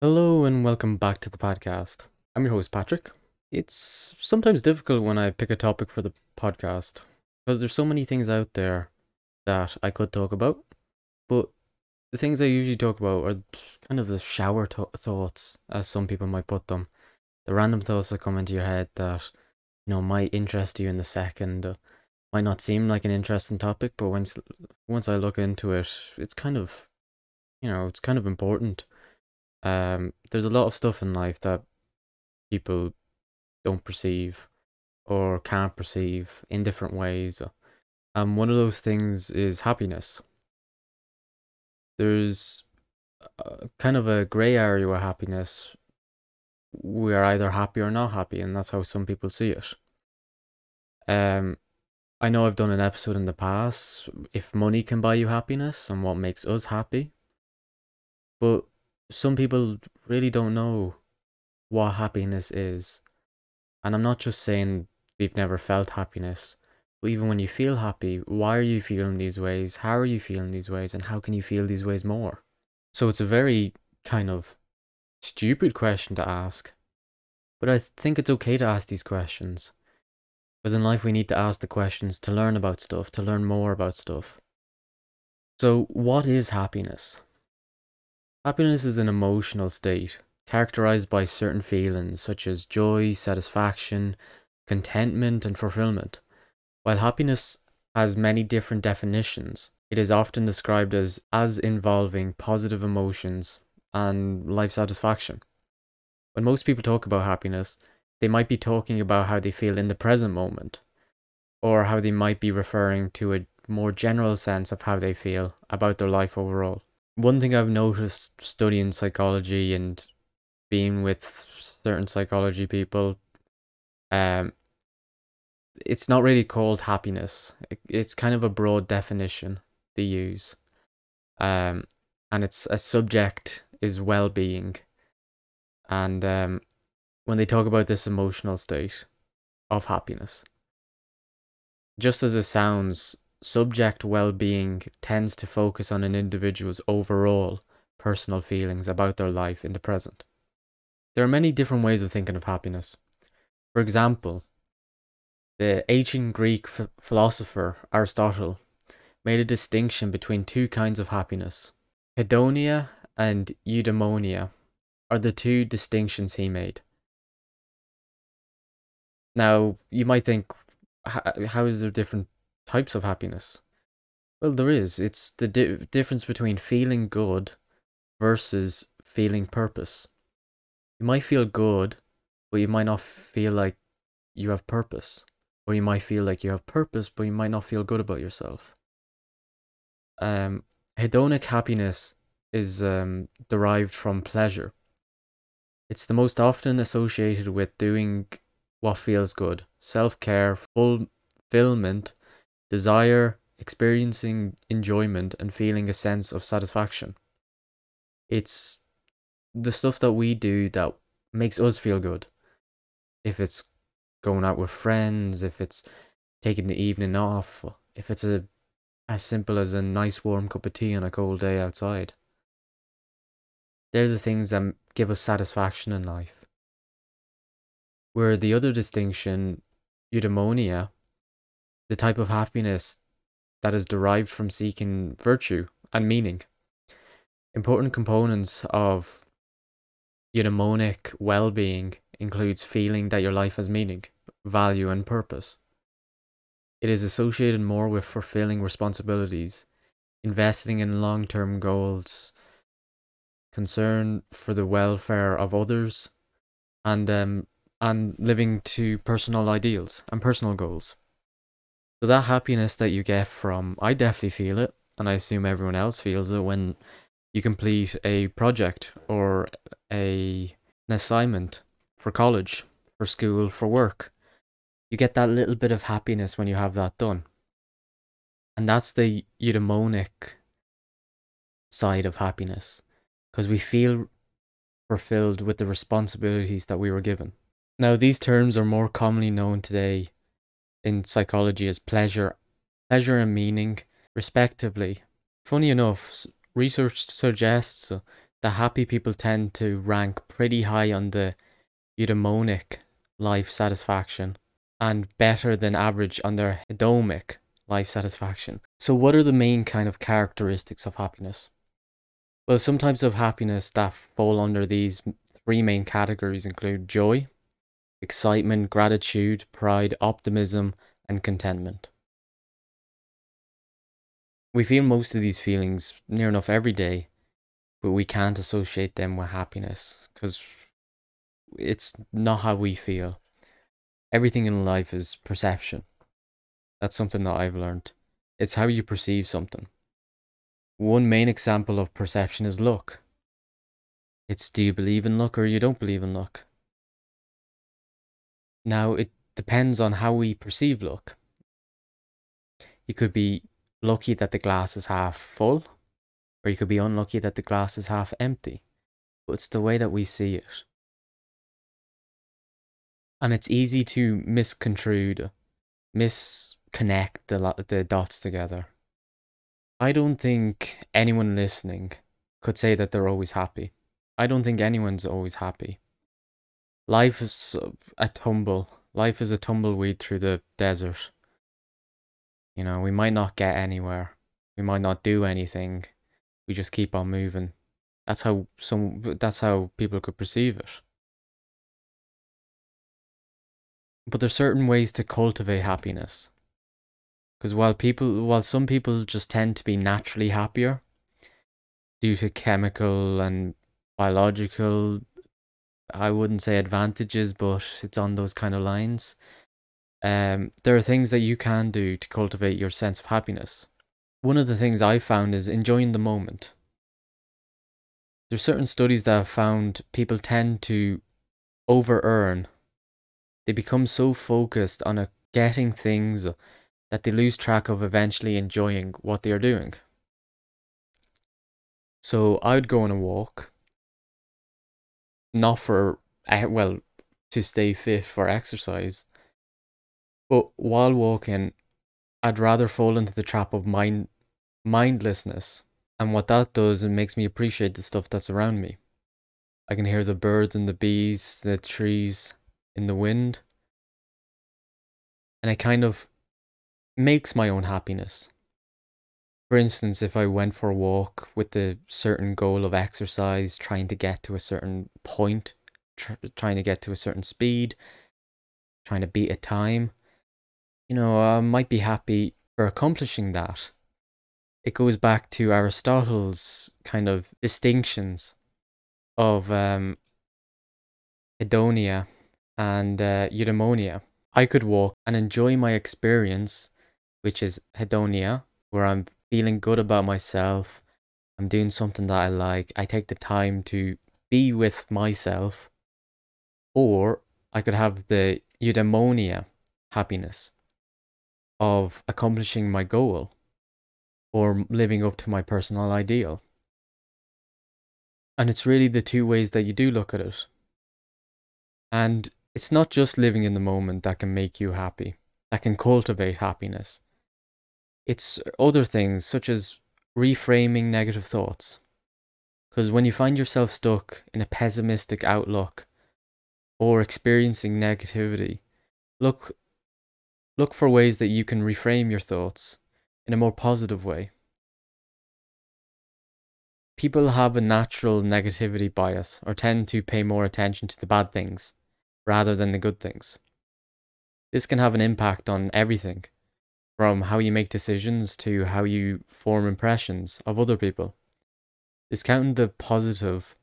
Hello and welcome back to the podcast. I'm your host, Patrick. It's sometimes difficult when I pick a topic for the podcast because there's so many things out there that I could talk about, but the things I usually talk about are kind of the shower thoughts, as some people might put them. The random thoughts that come into your head that, you know, might interest you in the second, uh, might not seem like an interesting topic, but once once I look into it, it's kind of, you know, it's kind of important um, there's a lot of stuff in life that people don't perceive or can't perceive in different ways. And one of those things is happiness. There's a, kind of a gray area with happiness. We're either happy or not happy, and that's how some people see it. Um, I know I've done an episode in the past if money can buy you happiness and what makes us happy. But some people really don't know what happiness is. And I'm not just saying they've never felt happiness, but even when you feel happy, why are you feeling these ways? How are you feeling these ways? And how can you feel these ways more? So it's a very kind of stupid question to ask. But I think it's okay to ask these questions. Because in life, we need to ask the questions to learn about stuff, to learn more about stuff. So, what is happiness? Happiness is an emotional state characterized by certain feelings such as joy, satisfaction, contentment, and fulfillment. While happiness has many different definitions, it is often described as, as involving positive emotions and life satisfaction. When most people talk about happiness, they might be talking about how they feel in the present moment, or how they might be referring to a more general sense of how they feel about their life overall one thing I've noticed studying psychology and being with certain psychology people, um, it's not really called happiness. It's kind of a broad definition they use, um, and it's a subject is well being, and um, when they talk about this emotional state of happiness, just as it sounds, subjective well being tends to focus on an individual's overall personal feelings about their life in the present. There are many different ways of thinking of happiness. For example, the ancient Greek f- philosopher Aristotle made a distinction between two kinds of happiness. Hedonia and eudaimonia are the two distinctions he made. Now, you might think, how is there different types of happiness? Well, there is. It's the di- difference between feeling good versus feeling purpose. You might feel good, but you might not feel like you have purpose. Or you might feel like you have purpose, but you might not feel good about yourself. Um, hedonic happiness is um, derived from pleasure. It's the most often associated with doing what feels good, self care, fulfillment, desire, experiencing enjoyment, and feeling a sense of satisfaction. It's the stuff that we do that makes us feel good. If it's going out with friends, if it's taking the evening off, if it's a as simple as a nice warm cup of tea on a cold day outside. They're the things that give us satisfaction in life. Where the other distinction, eudaimonia, the type of happiness that is derived from seeking virtue and meaning. Important components of eudaimonic well being includes feeling that your life has meaning, value, and purpose. It is associated more with fulfilling responsibilities, investing in long term goals, concern for the welfare of others, and um, and living to personal ideals and personal goals. So that happiness that you get from, I definitely feel it, and I assume everyone else feels it when you complete a project or a an assignment for college, for school, for work. You get that little bit of happiness when you have that done. And that's the eudaimonic side of happiness because we feel fulfilled with the responsibilities that we were given. Now, these terms are more commonly known today in psychology as pleasure, pleasure and meaning, respectively. Funny enough, research suggests uh, that happy people tend to rank pretty high on the eudaimonic life satisfaction and better than average on their hedonic life satisfaction. So, what are the main kind of characteristics of happiness? Well, some types of happiness that fall under these three main categories include joy, excitement, gratitude, pride, optimism, and contentment. We feel most of these feelings near enough every day, but we can't associate them with happiness because it's not how we feel. Everything in life is perception. That's something that I've learned. It's how you perceive something. One main example of perception is luck. It's do you believe in luck or you don't believe in luck? Now, it depends on how we perceive luck. You could be lucky that the glass is half full, or you could be unlucky that the glass is half empty. But it's the way that we see it. And it's easy to misconstrued, misconnect the, the dots together. I don't think anyone listening could say that they're always happy. I don't think anyone's always happy. Life is a tumble. Life is a tumbleweed through the desert. You know, we might not get anywhere. We might not do anything. We just keep on moving. That's how some that's how people could perceive it. But there's certain ways to cultivate happiness. Because while people while some people just tend to be naturally happier due to chemical and biological I wouldn't say advantages, but it's on those kind of lines. Um, there are things that you can do to cultivate your sense of happiness. One of the things I found is enjoying the moment. There's certain studies that have found people tend to over earn. They become so focused on a, getting things that they lose track of eventually enjoying what they are doing. So I'd go on a walk, not for, well, to stay fit for exercise, but while walking, I'd rather fall into the trap of mind mindlessness. And what that does, it makes me appreciate the stuff that's around me. I can hear the birds and the bees, the trees in the wind. And it kind of makes my own happiness. For instance, if I went for a walk with the certain goal of exercise, trying to get to a certain point, tr- trying to get to a certain speed, trying to beat a time, you know, I might be happy for accomplishing that. It goes back to Aristotle's kind of distinctions of um, hedonia and uh, eudaimonia. I could walk and enjoy my experience, which is hedonia, where I'm feeling good about myself. I'm doing something that I like. I take the time to be with myself. Or I could have the eudaimonia happiness, of accomplishing my goal or living up to my personal ideal. And it's really the two ways that you do look at it. And it's not just living in the moment that can make you happy, that can cultivate happiness. It's other things such as reframing negative thoughts. Because when you find yourself stuck in a pessimistic outlook or experiencing negativity, look Look for ways that you can reframe your thoughts in a more positive way. People have a natural negativity bias or tend to pay more attention to the bad things rather than the good things. This can have an impact on everything, from how you make decisions to how you form impressions of other people. Discounting the positive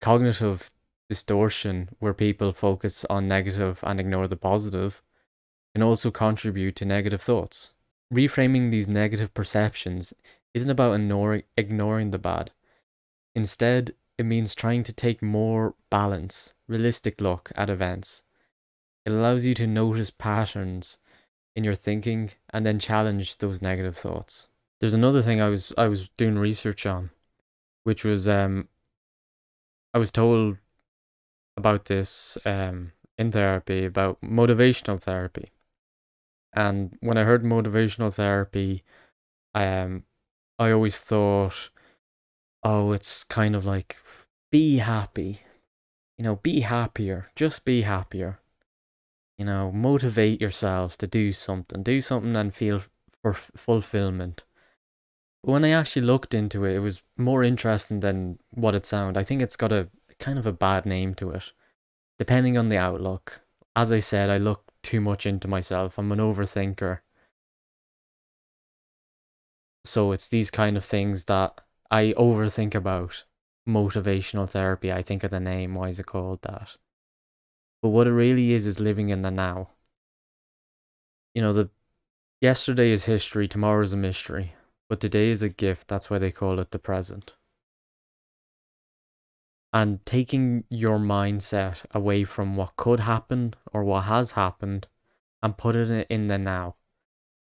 cognitive distortion where people focus on negative and ignore the positive can also contribute to negative thoughts. Reframing these negative perceptions isn't about ignoring the bad. Instead, it means trying to take more balance, realistic look at events. It allows you to notice patterns in your thinking and then challenge those negative thoughts. There's another thing I was I was doing research on, which was um I was told about this um in therapy about motivational therapy. And when I heard motivational therapy, um, I always thought oh, it's kind of like be happy. You know, be happier. Just be happier. You know, motivate yourself to do something. Do something and feel for fulfillment. When I actually looked into it, it was more interesting than what it sounded. I think it's got a kind of a bad name to it, depending on the outlook. As I said, I look too much into myself. I'm an overthinker. So it's these kind of things that I overthink about. Motivational therapy, I think of the name. Why is it called that? But what it really is is living in the now. You know, the yesterday is history, tomorrow is a mystery, but today is a gift. That's why they call it the present. And taking your mindset away from what could happen or what has happened and put it in the now.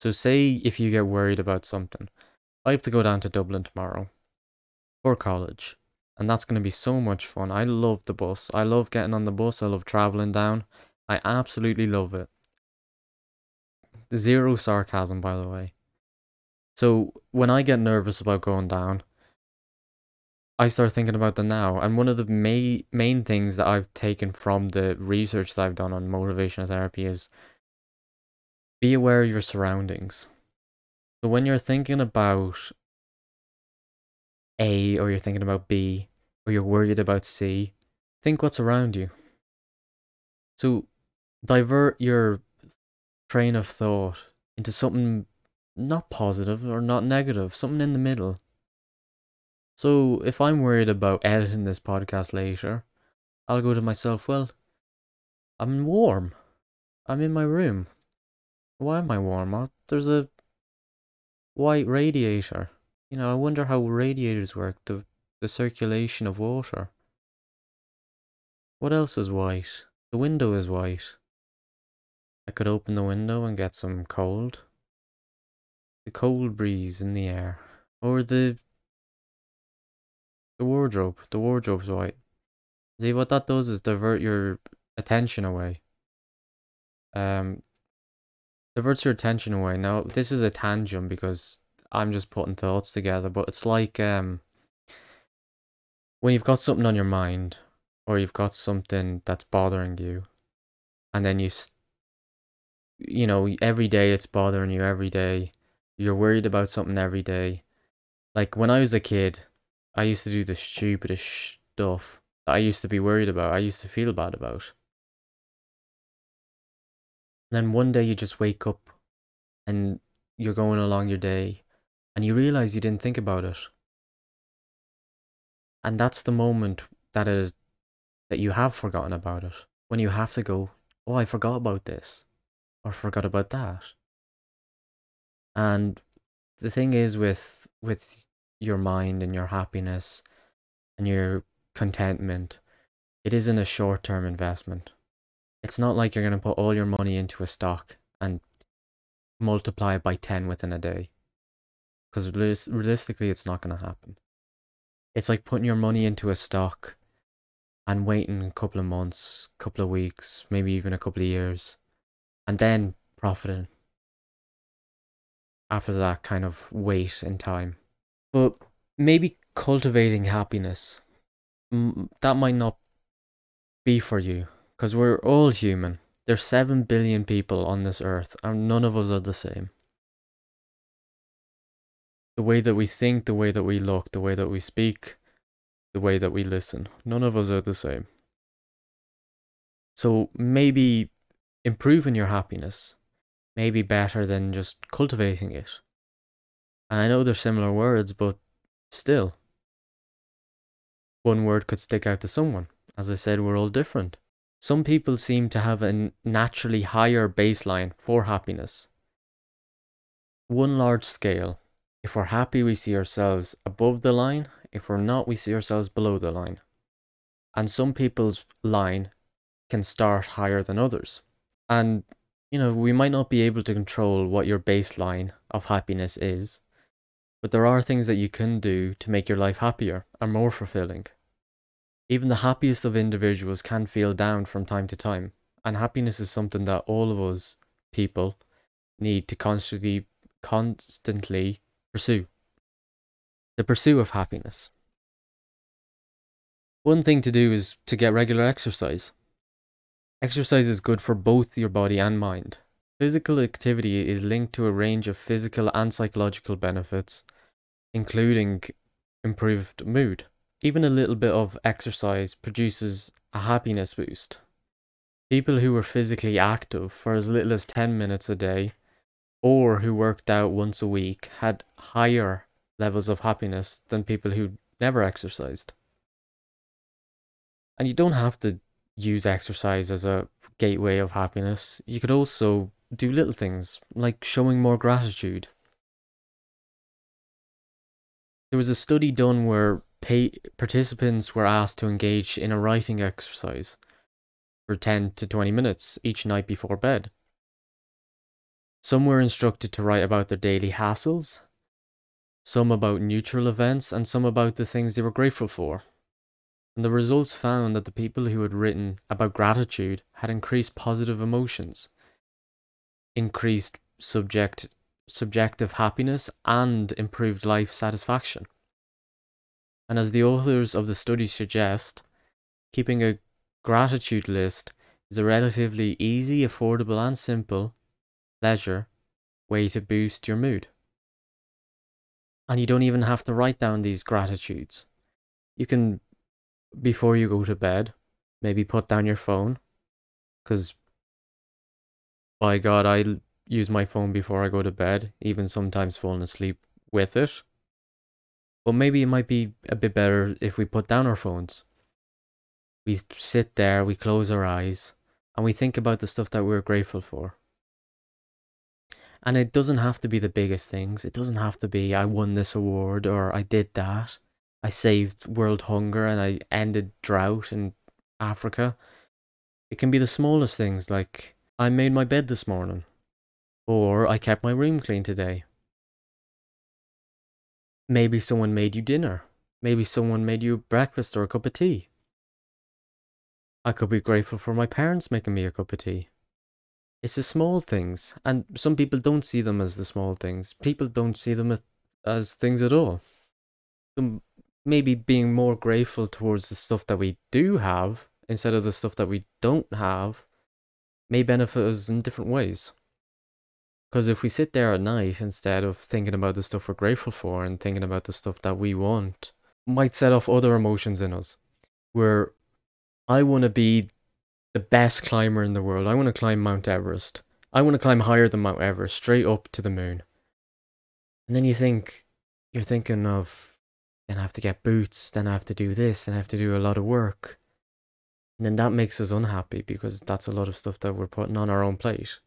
So, say if you get worried about something, I have to go down to Dublin tomorrow for college, and that's going to be so much fun. I love the bus. I love getting on the bus. I love traveling down. I absolutely love it. Zero sarcasm, by the way. So, when I get nervous about going down, I start thinking about the now. And one of the main main things that I've taken from the research that I've done on motivational therapy is be aware of your surroundings. So when you're thinking about A or you're thinking about B or you're worried about C, think what's around you. So divert your train of thought into something not positive or not negative, something in the middle. So if I'm worried about editing this podcast later, I'll go to myself, well, I'm warm. I'm in my room. Why am I warm? There's a white radiator. You know, I wonder how radiators work, the, the circulation of water. What else is white? The window is white. I could open the window and get some cold. The cold breeze in the air. Or the the wardrobe. The wardrobe's white. See what that does is divert your attention away. Um diverts your attention away. Now, this is a tangent because I'm just putting thoughts together, but it's like um, when you've got something on your mind or you've got something that's bothering you, and then you, you know, every day it's bothering you, every day you're worried about something every day. Like when I was a kid, I used to do the stupidest stuff that I used to be worried about, I used to feel bad about then one day you just wake up and you're going along your day and you realize you didn't think about it. And that's the moment that is that you have forgotten about it. When you have to go, oh, I forgot about this or forgot about that. And the thing is with with your mind and your happiness and your contentment, it isn't a short term investment. It's not like you're going to put all your money into a stock and multiply it by 10 within a day. Because realistically, it's not going to happen. It's like putting your money into a stock and waiting a couple of months, couple of weeks, maybe even a couple of years, and then profiting after that kind of wait in time. But maybe cultivating happiness, that might not be for you because we're all human. There's 7 billion people on this earth, and none of us are the same. The way that we think, the way that we look, the way that we speak, the way that we listen, none of us are the same. So maybe improving your happiness may be better than just cultivating it. And I know they're similar words, but still, one word could stick out to someone. As I said, we're all different. Some people seem to have a naturally higher baseline for happiness. One large scale. If we're happy, we see ourselves above the line. If we're not, we see ourselves below the line. And some people's line can start higher than others. And, you know, we might not be able to control what your baseline of happiness is, but there are things that you can do to make your life happier and more fulfilling. Even the happiest of individuals can feel down from time to time, and happiness is something that all of us people need to constantly constantly pursue. The pursuit of happiness. One thing to do is to get regular exercise. Exercise is good for both your body and mind. Physical activity is linked to a range of physical and psychological benefits, including improved mood. Even a little bit of exercise produces a happiness boost. People who were physically active for as little as 10 minutes a day or who worked out once a week had higher levels of happiness than people who never exercised. And you don't have to use exercise as a gateway of happiness. You could also do little things like showing more gratitude. There was a study done where pay- participants were asked to engage in a writing exercise for 10 to 20 minutes each night before bed. Some were instructed to write about their daily hassles, some about neutral events, and some about the things they were grateful for. And the results found that the people who had written about gratitude had increased positive emotions, increased subject subjective happiness, and improved life satisfaction. And as the authors of the study suggest, keeping a gratitude list is a relatively easy, affordable, and simple pleasure way to boost your mood. And you don't even have to write down these gratitudes. You can, before you go to bed, maybe put down your phone, because by God, I use my phone before I go to bed, even sometimes falling asleep with it. But maybe it might be a bit better if we put down our phones. We sit there, we close our eyes, and we think about the stuff that we're grateful for. And it doesn't have to be the biggest things. It doesn't have to be, I won this award or I did that. I saved world hunger and I ended drought in Africa. It can be the smallest things like, I made my bed this morning. Or I kept my room clean today. Maybe someone made you dinner. Maybe someone made you breakfast or a cup of tea. I could be grateful for my parents making me a cup of tea. It's the small things, and some people don't see them as the small things. People don't see them as things at all. Maybe being more grateful towards the stuff that we do have instead of the stuff that we don't have may benefit us in different ways. Because if we sit there at night instead of thinking about the stuff we're grateful for and thinking about the stuff that we want, might set off other emotions in us. Where I want to be the best climber in the world. I want to climb Mount Everest. I want to climb higher than Mount Everest, straight up to the moon. And then you think, you're thinking of, then I have to get boots, then I have to do this, then I have to do a lot of work. And then that makes us unhappy because that's a lot of stuff that we're putting on our own plate.